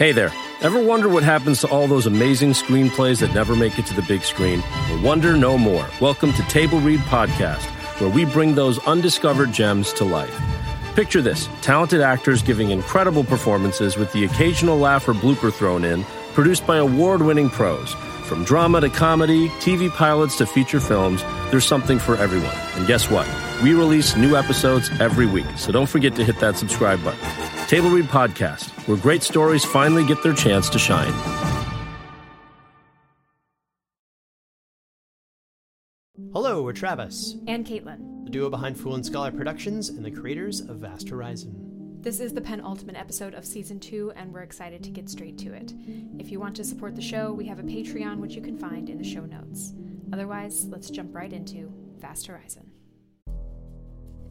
Hey there. Ever wonder what happens to all those amazing screenplays that never make it to the big screen? Well, wonder no more. Welcome to Table Read Podcast, where we bring those undiscovered gems to life. Picture this talented actors giving incredible performances with the occasional laugh or blooper thrown in, produced by award winning pros. From drama to comedy, TV pilots to feature films, there's something for everyone. And guess what? We release new episodes every week, so don't forget to hit that subscribe button. Table Read Podcast, where great stories finally get their chance to shine. Hello, we're Travis, and Caitlin. the duo behind Fool and Scholar Productions and the creators of Vast Horizon. This is the penultimate episode of season two, and we're excited to get straight to it. If you want to support the show, we have a Patreon, which you can find in the show notes. Otherwise, let's jump right into Vast Horizon.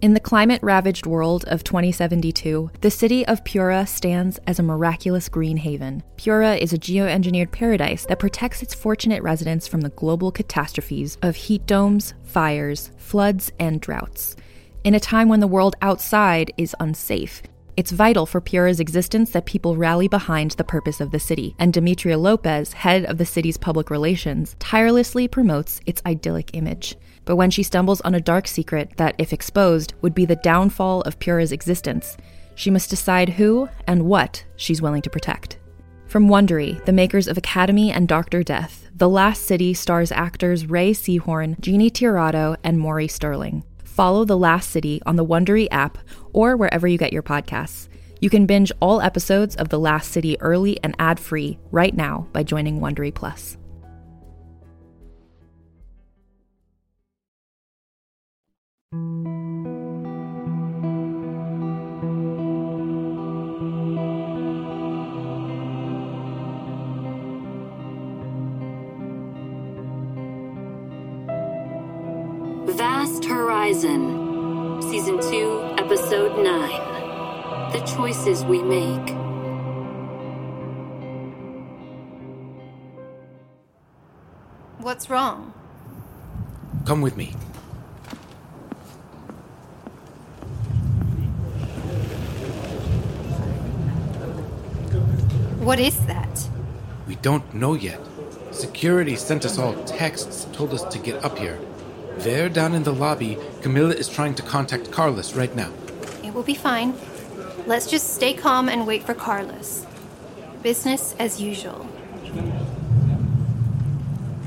In the climate ravaged world of 2072, the city of Pura stands as a miraculous green haven. Pura is a geoengineered paradise that protects its fortunate residents from the global catastrophes of heat domes, fires, floods, and droughts. In a time when the world outside is unsafe, it's vital for Pura's existence that people rally behind the purpose of the city, and Demetria Lopez, head of the city's public relations, tirelessly promotes its idyllic image. But when she stumbles on a dark secret that, if exposed, would be the downfall of Pura's existence, she must decide who and what she's willing to protect. From Wondery, the makers of Academy and Doctor Death, The Last City stars actors Rhea Seehorn, Jeannie Tirado, and Maury Sterling. Follow The Last City on the Wondery app or wherever you get your podcasts. You can binge all episodes of The Last City early and ad-free right now by joining Wondery Plus. Vast Horizon, Season 2, Episode 9 The Choices We Make. What's wrong? Come with me. What is that? We don't know yet. Security sent us all texts, told us to get up here. There, down in the lobby, Camilla is trying to contact Carlos right now. It will be fine. Let's just stay calm and wait for Carlos. Business as usual.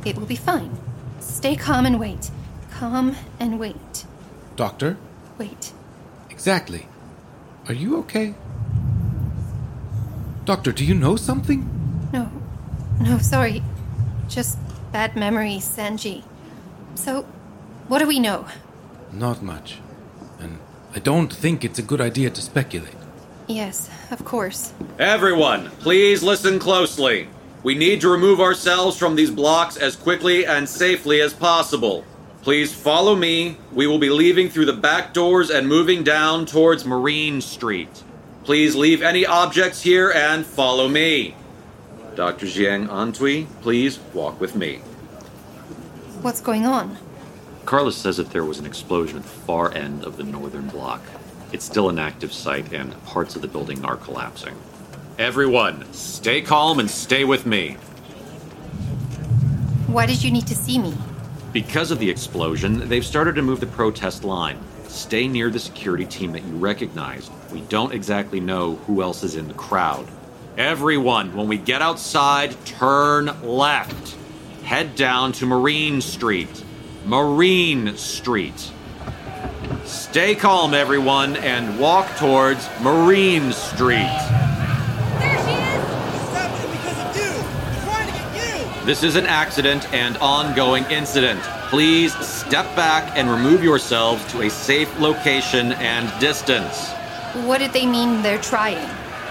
It will be fine. Stay calm and wait. Calm and wait. Doctor? Wait. Exactly. Are you okay? Doctor, do you know something? No. No, sorry. Just bad memory, Sanji. So, what do we know? Not much. And I don't think it's a good idea to speculate. Yes, of course. Everyone, please listen closely. We need to remove ourselves from these blocks as quickly and safely as possible. Please follow me. We will be leaving through the back doors and moving down towards Marine Street. Please leave any objects here and follow me. Dr. Jiang Antui, please walk with me. What's going on? Carlos says that there was an explosion at the far end of the northern block. It's still an active site, and parts of the building are collapsing. Everyone, stay calm and stay with me. Why did you need to see me? Because of the explosion, they've started to move the protest line. Stay near the security team that you recognize. We don't exactly know who else is in the crowd. Everyone, when we get outside, turn left. Head down to Marine Street. Marine Street. Stay calm, everyone, and walk towards Marine Street. There she is! Intercepted because of you. Trying to get you! This is an accident and ongoing incident. Please step back and remove yourselves to a safe location and distance. What did they mean they're trying?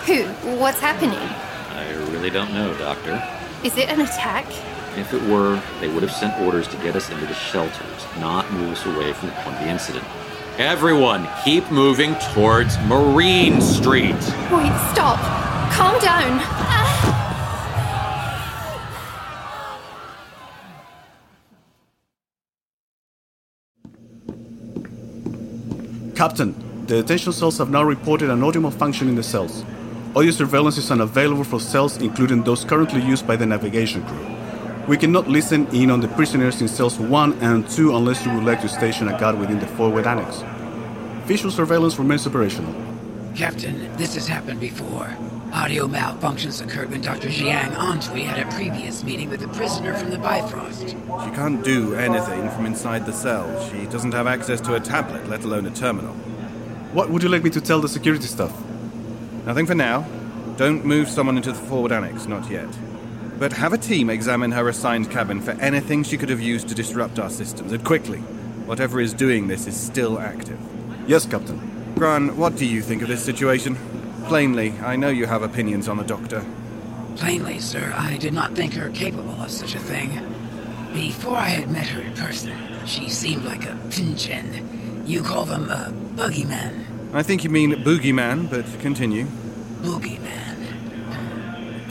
Who? What's happening? I really don't know, Doctor. Is it an attack? If it were, they would have sent orders to get us into the shelters, not move us away from the point of the incident. Everyone, keep moving towards Marine Street. Wait, stop. Calm down. Ah. Captain, the detention cells have now reported an audio malfunction in the cells. Audio surveillance is unavailable for cells, including those currently used by the navigation crew. We cannot listen in on the prisoners in cells 1 and 2 unless you would like to station a guard within the forward annex. Visual surveillance remains operational. Captain, this has happened before. Audio malfunctions occurred when Dr. Jiang Antwi had a previous meeting with a prisoner from the Bifrost. She can't do anything from inside the cell. She doesn't have access to a tablet, let alone a terminal. What would you like me to tell the security staff? Nothing for now. Don't move someone into the forward annex, not yet. But have a team examine her assigned cabin for anything she could have used to disrupt our systems, and quickly. Whatever is doing this is still active. Yes, Captain. Gran, what do you think of this situation? Plainly, I know you have opinions on the doctor. Plainly, sir, I did not think her capable of such a thing. Before I had met her in person, she seemed like a Pinchen. You call them a boogeyman. I think you mean boogeyman, but continue. Boogeyman.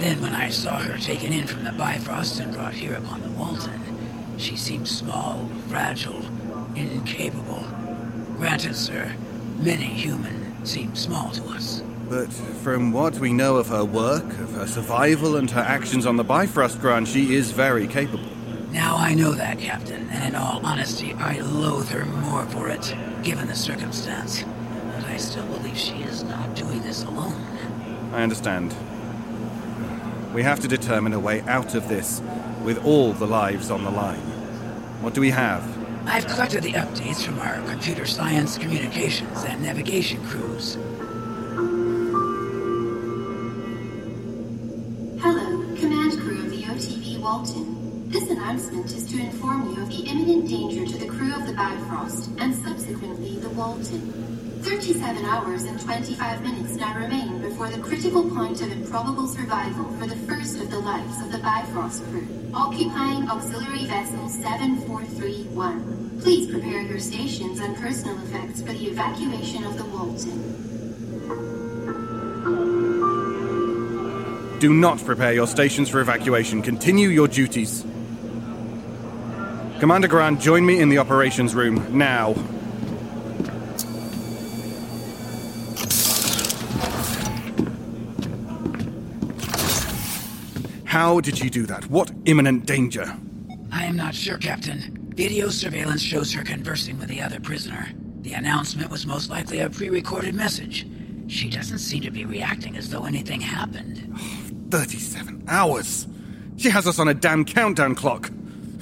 Then when I saw her taken in from the Bifrost and brought here upon the Walton, she seemed small, fragile, incapable. Granted, sir, many human seem small to us. But from what we know of her work, of her survival, and her actions on the Bifrost ground, she is very capable. Now I know that, Captain, and in all honesty, I loathe her more for it, given the circumstance. But I still believe she is not doing this alone. I understand. We have to determine a way out of this, with all the lives on the line. What do we have? I've collected the updates from our computer science, communications, and navigation crews. Hello, command crew of the OTV Walton. This announcement is to inform you of the imminent danger to the crew of the Bifrost and subsequently the Walton. 37 hours and 25 minutes now remain before the critical point of improbable survival for the first of the lives of the Bifrost crew, occupying auxiliary vessel 7431. Please prepare your stations and personal effects for the evacuation of the Walton. Do not prepare your stations for evacuation. Continue your duties. Commander Gran, join me in the operations room now. How did you do that? What imminent danger? I am not sure, Captain. Video surveillance shows her conversing with the other prisoner. The announcement was most likely a pre recorded message. She doesn't seem to be reacting as though anything happened. 37 hours! She has us on a damn countdown clock!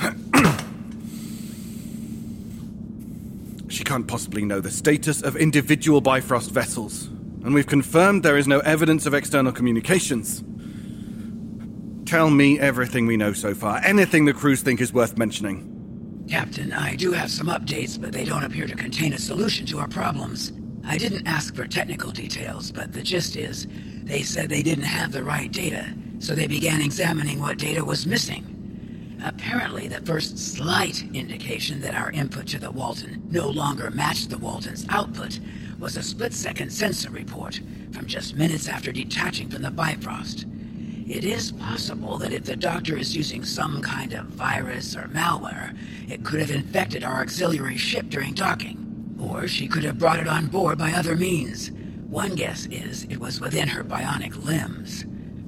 she can't possibly know the status of individual Bifrost vessels. And we've confirmed there is no evidence of external communications. Tell me everything we know so far. Anything the crews think is worth mentioning. Captain, I do have some updates, but they don't appear to contain a solution to our problems. I didn't ask for technical details, but the gist is they said they didn't have the right data, so they began examining what data was missing. Apparently, the first slight indication that our input to the Walton no longer matched the Walton's output was a split second sensor report from just minutes after detaching from the Bifrost. It is possible that if the Doctor is using some kind of virus or malware, it could have infected our auxiliary ship during docking. Or she could have brought it on board by other means. One guess is it was within her bionic limbs.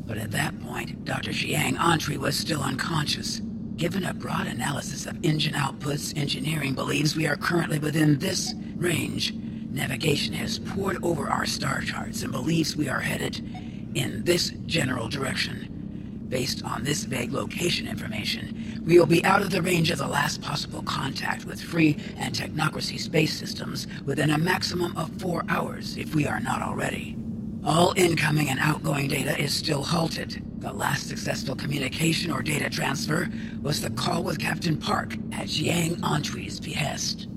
But at that point, Dr. Jiang Antwi was still unconscious. Given a broad analysis of engine outputs, engineering believes we are currently within this range. Navigation has pored over our star charts and believes we are headed in this general direction. Based on this vague location information, we will be out of the range of the last possible contact with free and technocracy space systems within a maximum of four hours, if we are not already. All incoming and outgoing data is still halted. The last successful communication or data transfer was the call with Captain Park at Jiang Antwi's behest.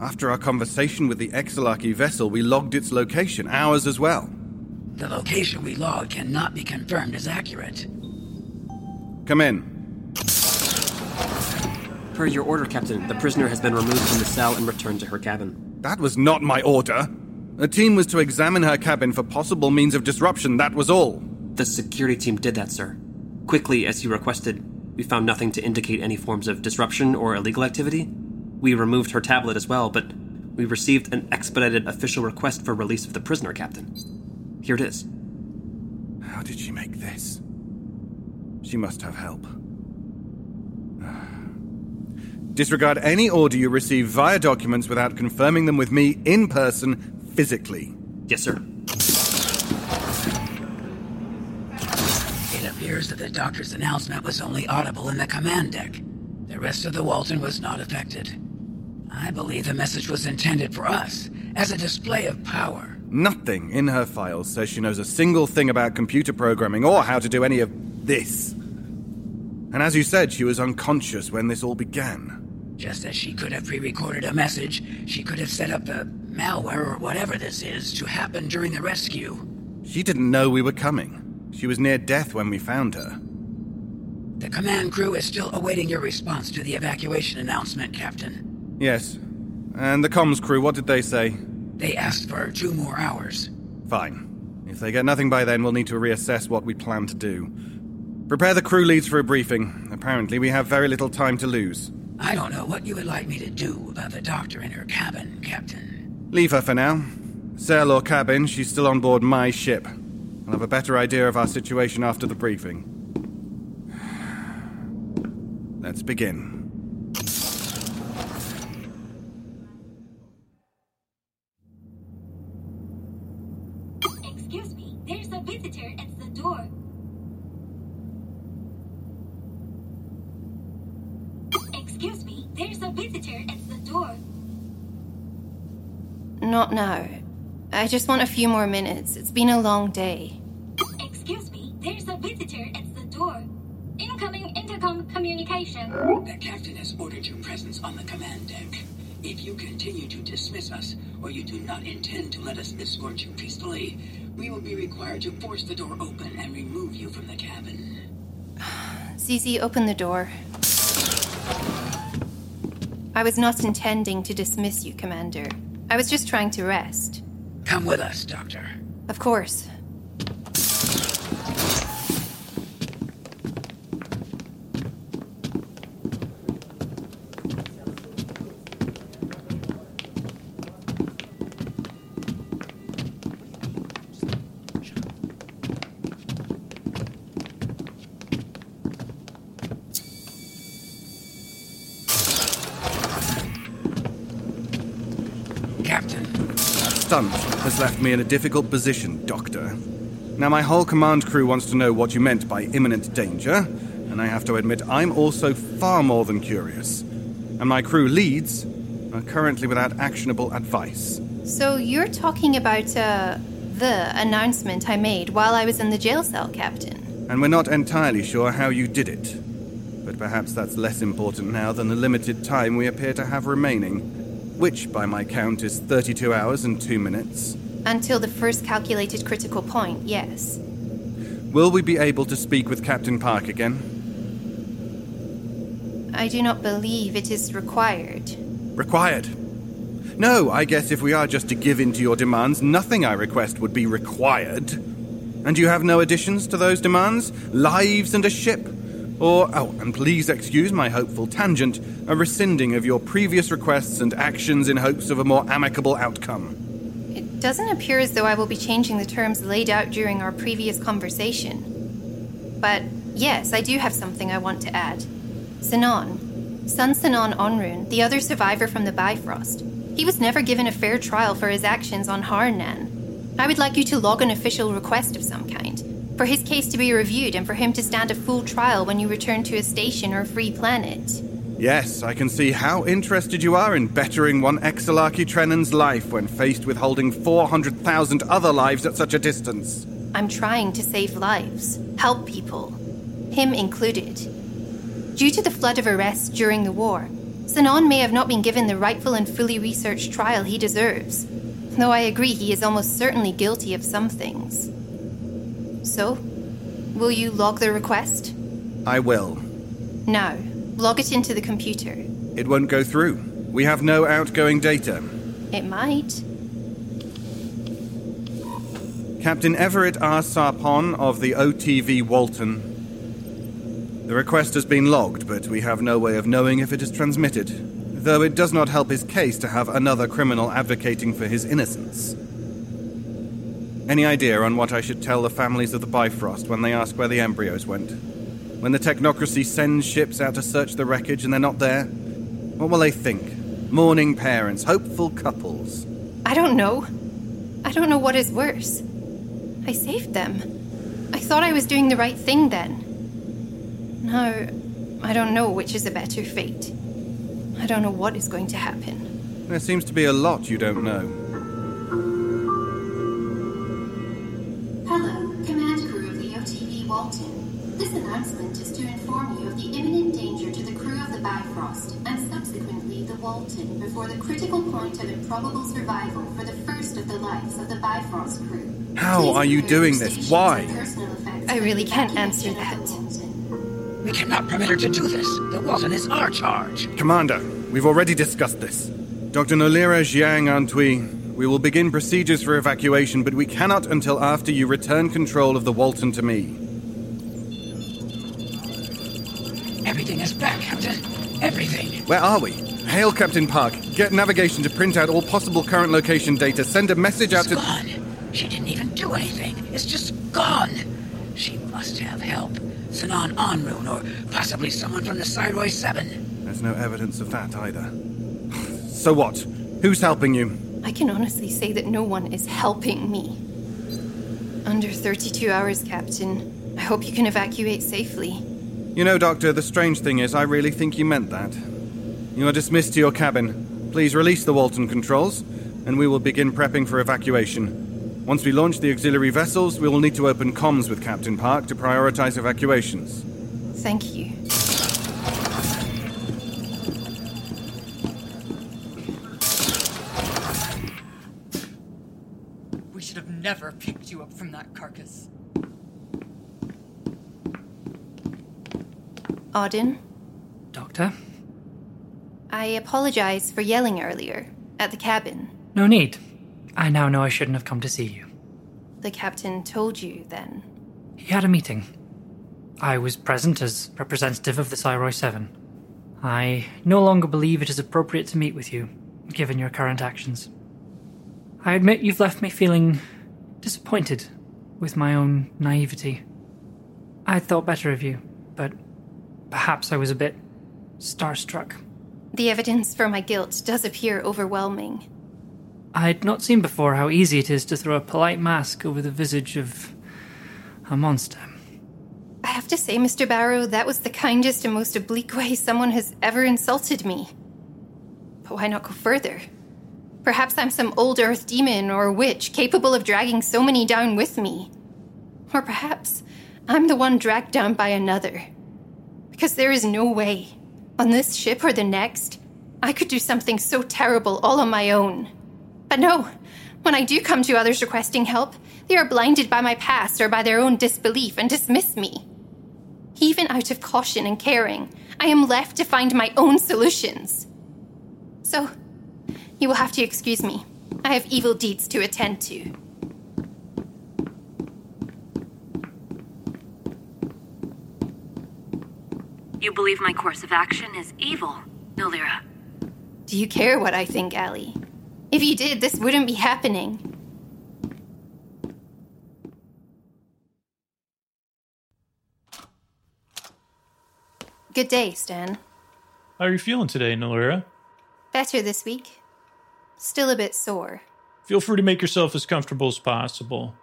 After our conversation with the Exelarchy vessel, we logged its location, ours as well. The location we logged cannot be confirmed as accurate. Come in. Per your order, Captain, the prisoner has been removed from the cell and returned to her cabin. That was not my order. The team was to examine her cabin for possible means of disruption, that was all. The security team did that, sir. Quickly, as you requested, we found nothing to indicate any forms of disruption or illegal activity. We removed her tablet as well, but we received an expedited official request for release of the prisoner, Captain. Here it is. How did she make this? She must have help. Disregard any order you receive via documents without confirming them with me in person, physically. Yes, sir. It appears that the doctor's announcement was only audible in the command deck. The rest of the Walton was not affected. I believe the message was intended for us, as a display of power. Nothing in her files says she knows a single thing about computer programming or how to do any of this. And as you said, she was unconscious when this all began. Just as she could have pre recorded a message, she could have set up the malware or whatever this is to happen during the rescue. She didn't know we were coming. She was near death when we found her. The command crew is still awaiting your response to the evacuation announcement, Captain. Yes. And the comms crew, what did they say? They asked for two more hours. Fine. If they get nothing by then, we'll need to reassess what we plan to do. Prepare the crew leads for a briefing. Apparently, we have very little time to lose. I don't know what you would like me to do about the doctor in her cabin, Captain. Leave her for now. Cell or cabin, she's still on board my ship. I'll have a better idea of our situation after the briefing. Let's begin. I just want a few more minutes. It's been a long day. Excuse me, there's a visitor at the door. Incoming intercom communication. The captain has ordered your presence on the command deck. If you continue to dismiss us, or you do not intend to let us escort you peacefully, we will be required to force the door open and remove you from the cabin. Zizi, open the door. I was not intending to dismiss you, Commander. I was just trying to rest. Come with us, Doctor. Of course. Left me in a difficult position, Doctor. Now, my whole command crew wants to know what you meant by imminent danger, and I have to admit I'm also far more than curious. And my crew leads are currently without actionable advice. So you're talking about, uh, the announcement I made while I was in the jail cell, Captain. And we're not entirely sure how you did it. But perhaps that's less important now than the limited time we appear to have remaining, which, by my count, is 32 hours and 2 minutes. Until the first calculated critical point, yes. Will we be able to speak with Captain Park again? I do not believe it is required. Required. No, I guess if we are just to give in to your demands, nothing I request would be required. And you have no additions to those demands? Lives and a ship? Or, oh, and please excuse my hopeful tangent, a rescinding of your previous requests and actions in hopes of a more amicable outcome. Doesn't appear as though I will be changing the terms laid out during our previous conversation. But yes, I do have something I want to add. Sinon, Sun Sinon Onrun, the other survivor from the Bifrost, he was never given a fair trial for his actions on Harnan. I would like you to log an official request of some kind, for his case to be reviewed and for him to stand a full trial when you return to a station or free planet. Yes, I can see how interested you are in bettering one Exelarchy Trennan's life when faced with holding 400,000 other lives at such a distance. I'm trying to save lives, help people, him included. Due to the flood of arrests during the war, Sinon may have not been given the rightful and fully researched trial he deserves, though I agree he is almost certainly guilty of some things. So, will you log the request? I will. Now, log it into the computer. It won't go through. We have no outgoing data. It might. Captain Everett R. Sarpon of the OTV Walton. The request has been logged, but we have no way of knowing if it is transmitted, though it does not help his case to have another criminal advocating for his innocence. Any idea on what I should tell the families of the Bifrost when they ask where the embryos went? When the technocracy sends ships out to search the wreckage and they're not there? What will they think? Mourning parents, hopeful couples. I don't know. I don't know what is worse. I saved them. I thought I was doing the right thing then. Now, I don't know which is a better fate. I don't know what is going to happen. There seems to be a lot you don't know. Walton before the critical point of improbable survival for the first of the lives of the Bifrost crew. How are you doing this? Why? I really can't answer that. We cannot permit her to do this. The Walton is our charge. Commander, we've already discussed this. Dr. Nolira Jiang Antui, we will begin procedures for evacuation, but we cannot until after you return control of the Walton to me. Everything is back, Captain. Everything. Where are we? Hail Captain Park. Get navigation to print out all possible current location data. Send a message out It's to. gone. She didn't even do anything. It's just gone. She must have help. Sanan Onrun, or possibly someone from the Cyroi 7. There's no evidence of that either. So what? Who's helping you? I can honestly say that no one is helping me. Under 32 hours, Captain. I hope you can evacuate safely. You know, Doctor, the strange thing is, I really think you meant that. You are dismissed to your cabin. Please release the Walton controls, and we will begin prepping for evacuation. Once we launch the auxiliary vessels, we will need to open comms with Captain Park to prioritize evacuations. Thank you. We should have never picked you up from that carcass. Auden, Doctor? I apologize for yelling earlier at the cabin. No need. I now know I shouldn't have come to see you. The captain told you then. He had a meeting. I was present as representative of the Cyroi 7. I no longer believe it is appropriate to meet with you, given your current actions. I admit you've left me feeling disappointed with my own naivety. I had thought better of you, but perhaps I was a bit starstruck. The evidence for my guilt does appear overwhelming. I had not seen before how easy it is to throw a polite mask over the visage of a monster. I have to say, Mr. Barrow, that was the kindest and most oblique way someone has ever insulted me. But why not go further? Perhaps I'm some old earth demon or witch capable of dragging so many down with me. Or perhaps I'm the one dragged down by another. Because there is no way, on this ship or the next, I could do something so terrible all on my own. But no, when I do come to others requesting help, they are blinded by my past or by their own disbelief and dismiss me. Even out of caution and caring, I am left to find my own solutions. So, you will have to excuse me. I have evil deeds to attend to. You believe my course of action is evil, Nolira. Do you care what I think, Allie? If you did, this wouldn't be happening. Good day, Stan. How are you feeling today, Nolira? Better this week. Still a bit sore. Feel free to make yourself as comfortable as possible.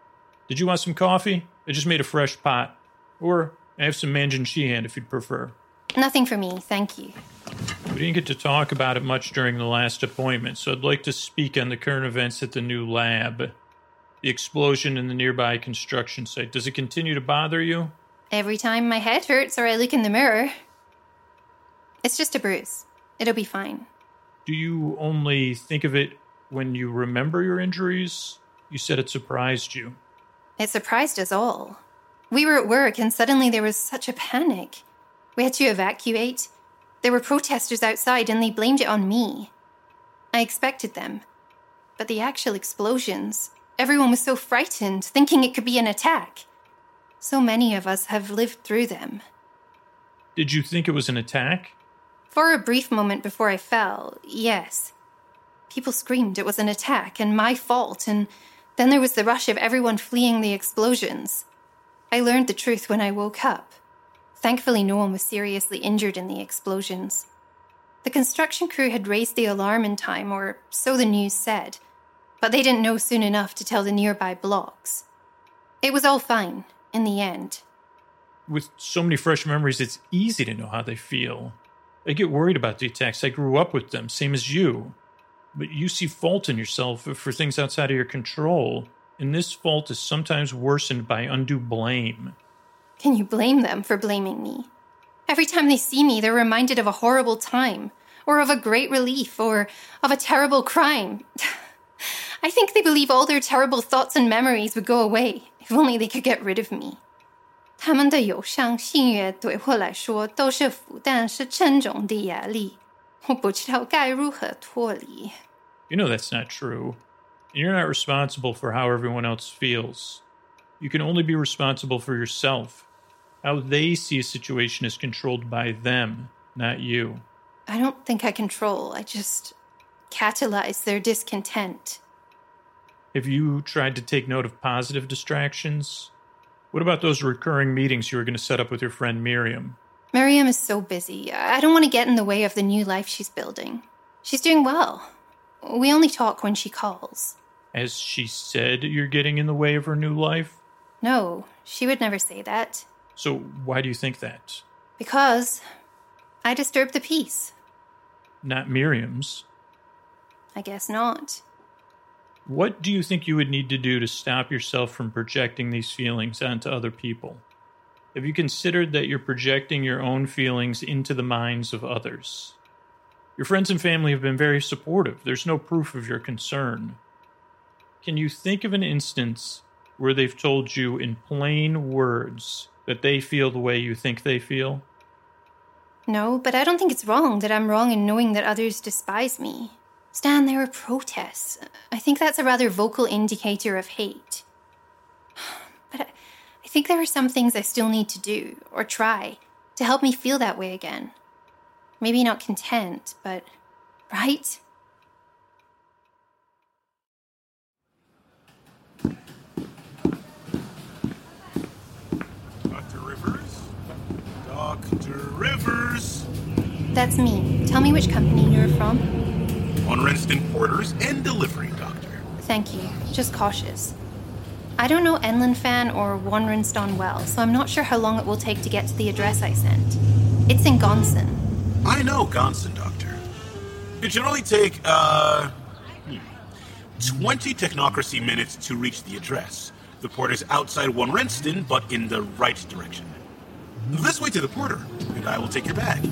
Did you want some coffee? I just made a fresh pot. Or I have some Manjin Shihan if you'd prefer. Nothing for me, thank you. We didn't get to talk about it much during the last appointment, so I'd like to speak on the current events at the new lab. The explosion in the nearby construction site. Does it continue to bother you? Every time my head hurts or I look in the mirror. It's just a bruise. It'll be fine. Do you only think of it when you remember your injuries? You said it surprised you. It surprised us all. We were at work and suddenly there was such a panic. We had to evacuate. There were protesters outside and they blamed it on me. I expected them. But the actual explosions, everyone was so frightened, thinking it could be an attack. So many of us have lived through them. Did you think it was an attack? For a brief moment before I fell, yes. People screamed it was an attack and my fault, and Then there was the rush of everyone fleeing the explosions. I learned the truth when I woke up. Thankfully, no one was seriously injured in the explosions. The construction crew had raised the alarm in time, or so the news said, but they didn't know soon enough to tell the nearby blocks. It was all fine, in the end. With so many fresh memories, it's easy to know how they feel. I get worried about the attacks. I grew up with them, same as you. But you see fault in yourself for things outside of your control, and this fault is sometimes worsened by undue blame. Can you blame them for blaming me? Every time they see me, they're reminded of a horrible time, or of a great relief, or of a terrible crime. I think they believe all their terrible thoughts and memories would go away if only they could get rid of me. 他们的友善性悦对我来说都是负担，是沉重的压力。我不知道该如何脱离。You know that's not true. And you're not responsible for how everyone else feels. You can only be responsible for yourself. How they see a situation is controlled by them, not you. I don't think I control. I just catalyze their discontent. Have you tried to take note of positive distractions? What about those recurring meetings you were going to set up with your friend Miriam? Miriam is so busy. I don't want to get in the way of the new life she's building. She's doing well. We only talk when she calls. Has she said you're getting in the way of her new life? No, she would never say that. So why do you think that? Because I disturb the peace. Not Miriam's. I guess not. What do you think you would need to do to stop yourself from projecting these feelings onto other people? Have you considered that you're projecting your own feelings into the minds of others? Your friends and family have been very supportive. There's no proof of your concern. Can you think of an instance where they've told you in plain words that they feel the way you think they feel? No, but I don't think it's wrong that I'm wrong in knowing that others despise me. Stan, there are protests. I think that's a rather vocal indicator of hate. But I, I think there are some things I still need to do, or try, to help me feel that way again. Maybe not content, but right? Dr. Rivers? Dr. Rivers? That's me. Tell me which company you're from. On Renston Porters and Delivery, Doctor. Thank you. Just cautious. I don't know Enlin Fan or Wanrenston well, so I'm not sure how long it will take to get to the address I sent. It's in Gonson. I know Gonson, Doctor. It should only take, uh, hmm, 20 technocracy minutes to reach the address. The port is outside One but in the right direction. This way to the porter, and I will take your bag.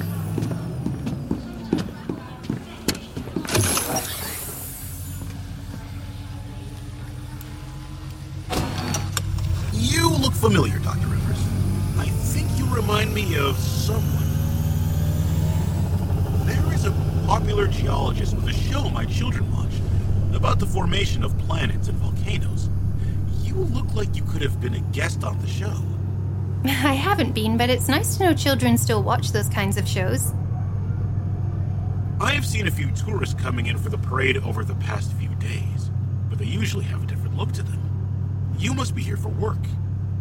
Popular geologist with a show my children watch about the formation of planets and volcanoes. You look like you could have been a guest on the show. I haven't been, but it's nice to know children still watch those kinds of shows. I have seen a few tourists coming in for the parade over the past few days, but they usually have a different look to them. You must be here for work.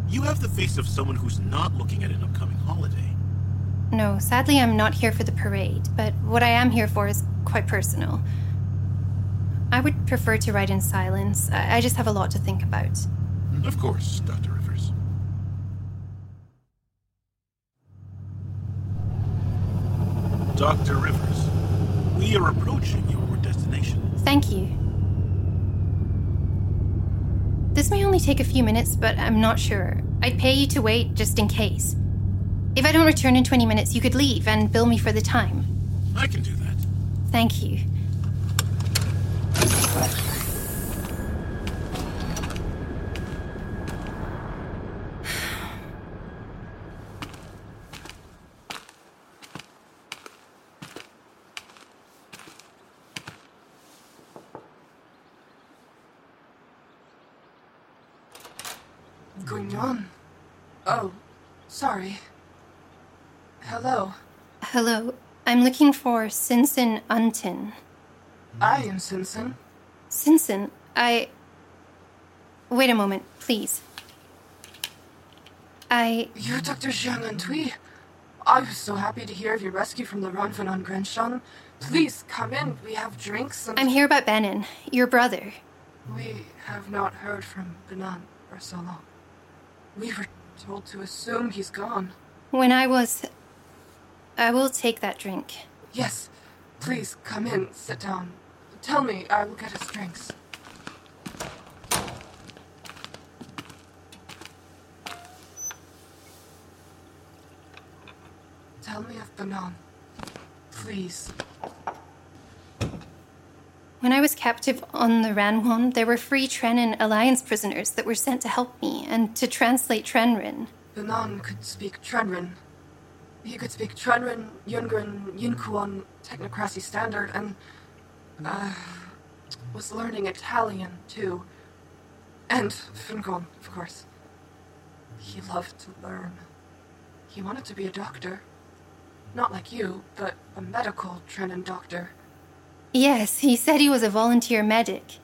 You have the face of someone who's not looking at an upcoming holiday. No, sadly, I'm not here for the parade, but what I am here for is quite personal. I would prefer to write in silence. I I just have a lot to think about. Mm-hmm. Of course, Dr. Rivers. Dr. Rivers, we are approaching your destination. Thank you. This may only take a few minutes, but I'm not sure. I'd pay you to wait just in case. If I don't return in 20 minutes, you could leave and bill me for the time. I can do that. Thank you. going on? Oh, sorry. Hello. Hello. I'm looking for Sinsin Untin. I am Simpson. Sinsin, I. Wait a moment, please. I. You're Dr. Zhang and Tui. I was so happy to hear of your rescue from the Ranfan on Grenshan. Please come in. We have drinks and. I'm here about Benin, your brother. We have not heard from Benan for so long. We were told to assume he's gone. When I was. I will take that drink. Yes. Please come in, sit down. Tell me, I will get us drinks. Tell me of Benan. Please. When I was captive on the Ranwon, there were free Trenin Alliance prisoners that were sent to help me and to translate Trenrin. Benan could speak Trenrin. He could speak Trenrin, Yungren, Yinkuan, Technocracy Standard, and. Uh, was learning Italian, too. And Fingon, of course. He loved to learn. He wanted to be a doctor. Not like you, but a medical Trenin doctor. Yes, he said he was a volunteer medic.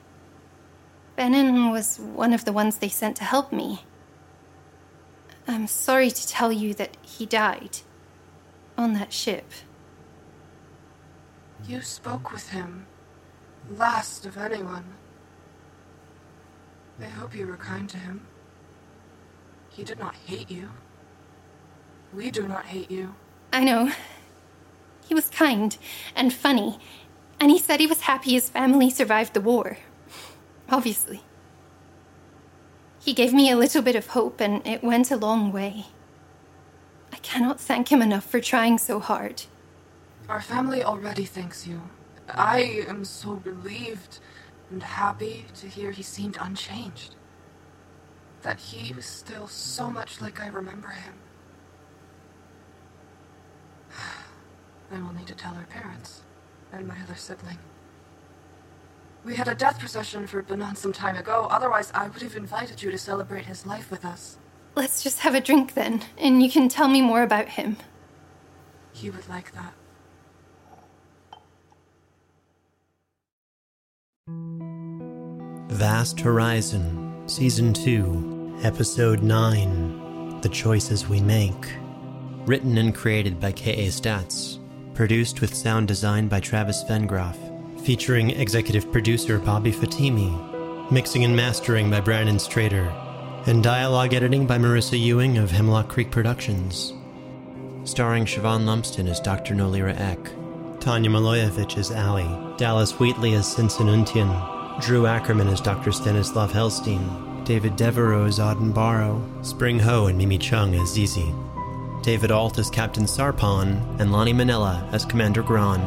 Benin was one of the ones they sent to help me. I'm sorry to tell you that he died. On that ship. You spoke with him. Last of anyone. I hope you were kind to him. He did not hate you. We do not hate you. I know. He was kind and funny, and he said he was happy his family survived the war. Obviously. He gave me a little bit of hope, and it went a long way. I cannot thank him enough for trying so hard. Our family already thanks you. I am so relieved and happy to hear he seemed unchanged. That he was still so much like I remember him. I will need to tell our parents and my other sibling. We had a death procession for Benan some time ago, otherwise, I would have invited you to celebrate his life with us. Let's just have a drink then, and you can tell me more about him. He would like that. Vast Horizon, Season 2, Episode 9 The Choices We Make. Written and created by K.A. Statz. Produced with sound design by Travis Vengroff. Featuring executive producer Bobby Fatimi. Mixing and mastering by Brandon Strader. And dialogue editing by Marissa Ewing of Hemlock Creek Productions. Starring Siobhan Lumsden as Dr. Nolira Eck. Tanja Milojevic as Allie. Dallas Wheatley as Sinson Untian. Drew Ackerman as Dr. Stanislav Helstein, David Devereaux as Auden Barrow, Spring Ho and Mimi Chung as Zizi, David Alt as Captain Sarpon, and Lonnie Manella as Commander Gran.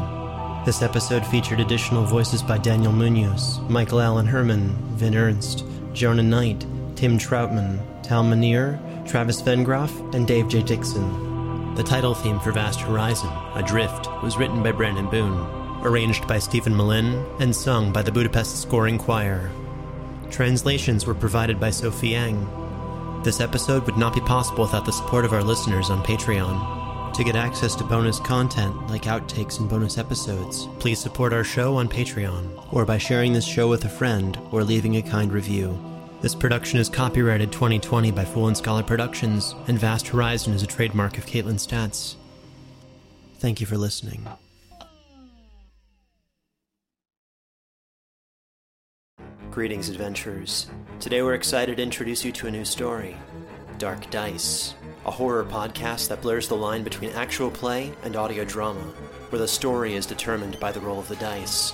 This episode featured additional voices by Daniel Munoz, Michael Allen Herman, Vin Ernst, Jonah Knight, Tim Troutman, Tal Minear, Travis Vengroff, and Dave J. Dixon. The title theme for Vast Horizon, Adrift, was written by Brandon Boone arranged by Stephen Malin and sung by the Budapest Scoring Choir. Translations were provided by Sophie Yang. This episode would not be possible without the support of our listeners on Patreon. To get access to bonus content like outtakes and bonus episodes, please support our show on Patreon or by sharing this show with a friend or leaving a kind review. This production is copyrighted 2020 by Fool and Scholar Productions, and Vast Horizon is a trademark of Caitlin Statz. Thank you for listening. Greetings, adventurers. Today we're excited to introduce you to a new story Dark Dice, a horror podcast that blurs the line between actual play and audio drama, where the story is determined by the roll of the dice.